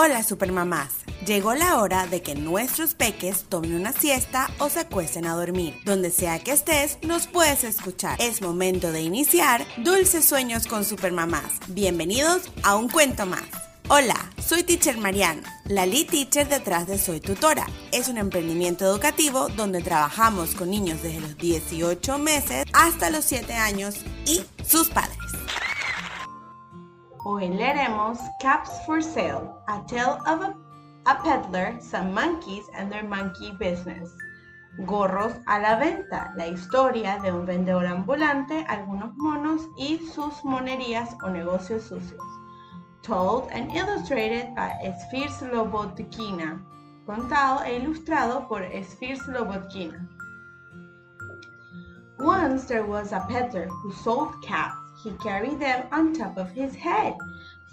Hola supermamás, llegó la hora de que nuestros peques tomen una siesta o se acuesten a dormir. Donde sea que estés, nos puedes escuchar. Es momento de iniciar Dulces Sueños con Supermamás. Bienvenidos a un cuento más. Hola, soy Teacher Mariana, la lead teacher detrás de Soy Tutora. Es un emprendimiento educativo donde trabajamos con niños desde los 18 meses hasta los 7 años y sus padres. Hoy leeremos Caps for Sale, a tale of a, peddler, some monkeys and their monkey business. Gorros a la venta, la historia de un vendedor ambulante, algunos monos y sus monerías o negocios sucios. Told and illustrated by Esfir Slobotkina. Contado e ilustrado por Esfir Slobotkina. Once there was a peddler who sold caps. He carried them on top of his head.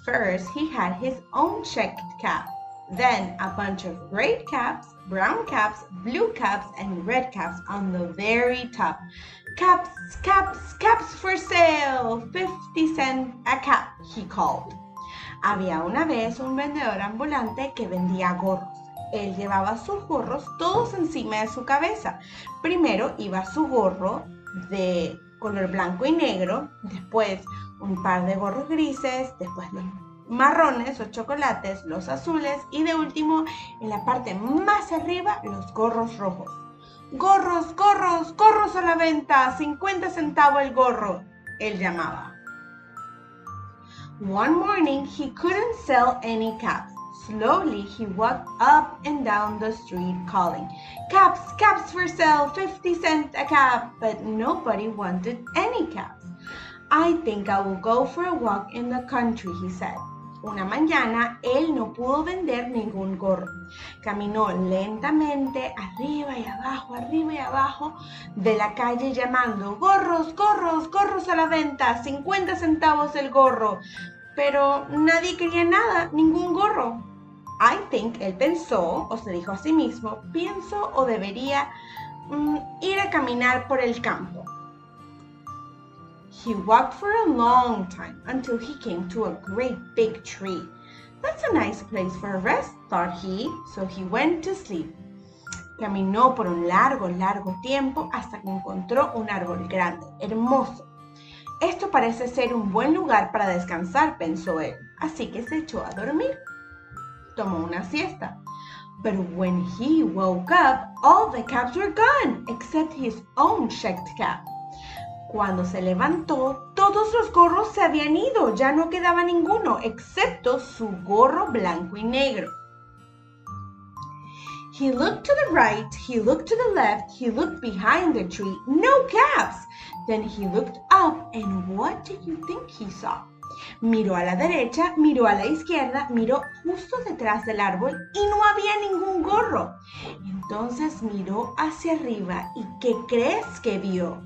First, he had his own checked cap. Then a bunch of red caps, brown caps, blue caps, and red caps on the very top. Caps, caps, caps for sale! 50 cents a cap, he called. Había una vez un vendedor ambulante que vendía gorros. Él llevaba sus gorros todos encima de su cabeza. Primero iba su gorro de color blanco y negro, después un par de gorros grises, después los marrones o chocolates, los azules y de último en la parte más arriba los gorros rojos. Gorros, gorros, gorros a la venta, 50 centavos el gorro, él llamaba. One morning he couldn't sell any caps. Slowly he walked up and down the street calling, Caps, caps for sale, 50 cents a cap. But nobody wanted any caps. I think I will go for a walk in the country, he said. Una mañana él no pudo vender ningún gorro. Caminó lentamente arriba y abajo, arriba y abajo de la calle llamando, gorros, gorros, gorros a la venta, 50 centavos el gorro. Pero nadie quería nada, ningún gorro. I think, él pensó o se dijo a sí mismo, pienso o debería mm, ir a caminar por el campo. He walked for a long time until he came to a great big tree. That's a nice place for a rest, thought he, so he went to sleep. Caminó por un largo, largo tiempo hasta que encontró un árbol grande, hermoso. Esto parece ser un buen lugar para descansar, pensó él, así que se echó a dormir tomó una siesta. But when he woke up, all the caps were gone, except his own checked cap. Cuando se levantó, todos los gorros se habían ido, ya no quedaba ninguno, excepto su gorro blanco y negro. He looked to the right, he looked to the left, he looked behind the tree, no caps. Then he looked up, and what do you think he saw? Miró a la derecha, miró a la izquierda, miró justo detrás del árbol y no había ningún gorro. Entonces miró hacia arriba y ¿qué crees que vio?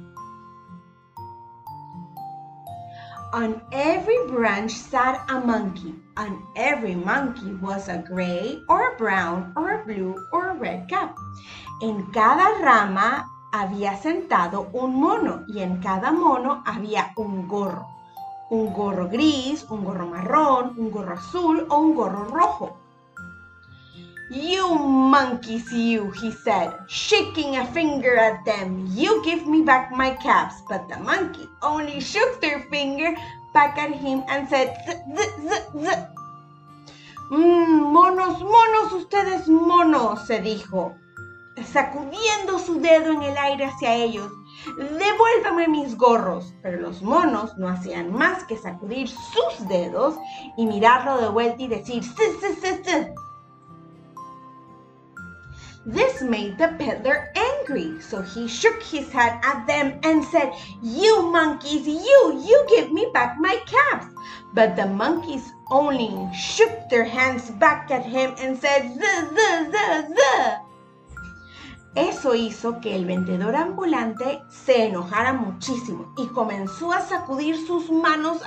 On every branch sat a monkey. On every monkey was a gray or a brown or a blue or a red cap. En cada rama había sentado un mono y en cada mono había un gorro un gorro gris, un gorro marrón, un gorro azul o un gorro rojo. You monkeys, you, he said, shaking a finger at them. You give me back my caps. But the monkey only shook their finger back at him and said, mm, monos, monos, ustedes monos, se dijo, sacudiendo su dedo en el aire hacia ellos devuélvame mis gorros. Pero los monos no hacían más que sacudir sus dedos y mirarlo de vuelta y decir, sí, sí, sí, sí. This made the peddler angry, so he shook his head at them and said, You monkeys, you, you give me back my caps. But the monkeys only shook their hands back at him and said, The, the, the, the. Eso hizo que el vendedor ambulante se enojara muchísimo y comenzó a sacudir sus manos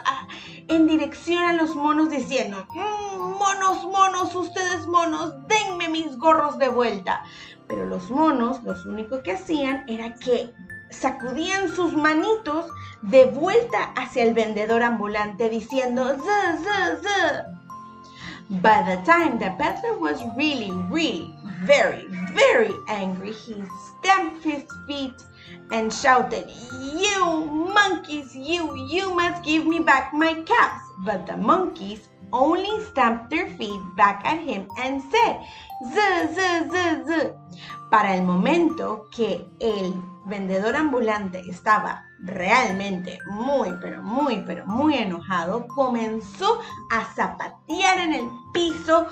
en dirección a los monos diciendo, mm, monos, monos, ustedes monos, denme mis gorros de vuelta. Pero los monos lo único que hacían era que sacudían sus manitos de vuelta hacia el vendedor ambulante diciendo, By the time the peddler was really, really, very, very angry, he stamped his feet and shouted, You monkeys, you, you must give me back my caps. But the monkeys only stamped their feet back at him and said, Z, z, z, z. Para el momento que el vendedor ambulante estaba realmente muy, pero muy, pero muy enojado, comenzó a zapatear en el piso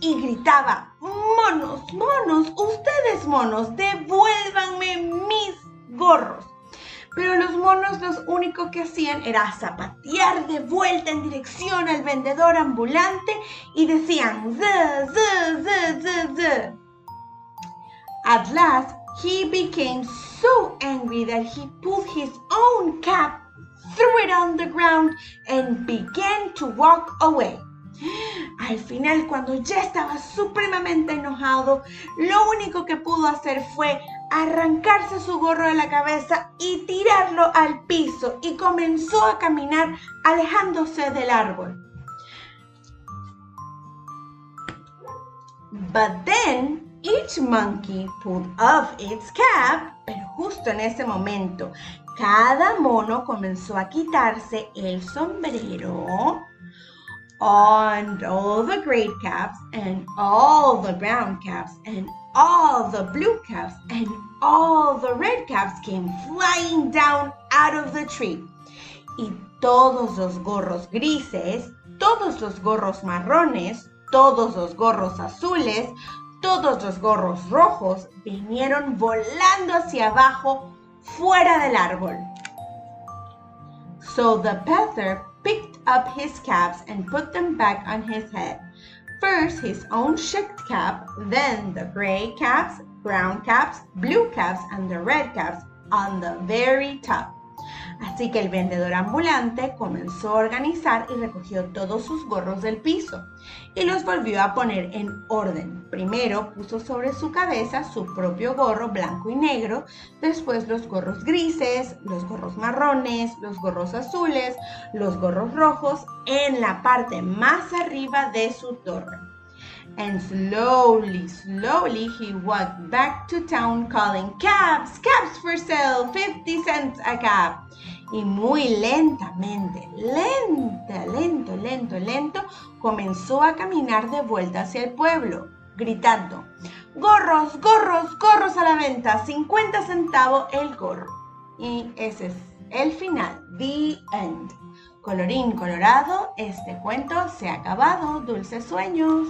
y gritaba, monos, monos, ustedes monos, devuélvanme mis gorros. Pero los monos lo único que hacían era zapatear de vuelta en dirección al vendedor ambulante y decían, z, z, z, z. At last, he became so angry that he pulled his own cap, threw it on the ground, and began to walk away. Al final, cuando ya estaba supremamente enojado, lo único que pudo hacer fue arrancarse su gorro de la cabeza y tirarlo al piso y comenzó a caminar alejándose del árbol. But then each monkey pulled off its cap, pero justo en ese momento cada mono comenzó a quitarse el sombrero and all the great caps and all the brown caps and all the blue caps and all the red caps came flying down out of the tree. Y todos los gorros grises, todos los gorros marrones, todos los gorros azules, todos los gorros rojos vinieron volando hacia abajo fuera del árbol. So the peddler picked up his caps and put them back on his head. First his own checked cap, then the gray caps, brown caps, blue caps, and the red caps on the very top. Así que el vendedor ambulante comenzó a organizar y recogió todos sus gorros del piso y los volvió a poner en orden. Primero puso sobre su cabeza su propio gorro blanco y negro, después los gorros grises, los gorros marrones, los gorros azules, los gorros rojos en la parte más arriba de su torre. And slowly, slowly he walked back to town calling caps, caps for sale, 50 cents a cap. Y muy lentamente, lenta, lento, lento, lento, comenzó a caminar de vuelta hacia el pueblo, gritando, gorros, gorros, gorros a la venta, 50 centavos el gorro. Y ese es el final, the end. Colorín colorado, este cuento se ha acabado. Dulces sueños.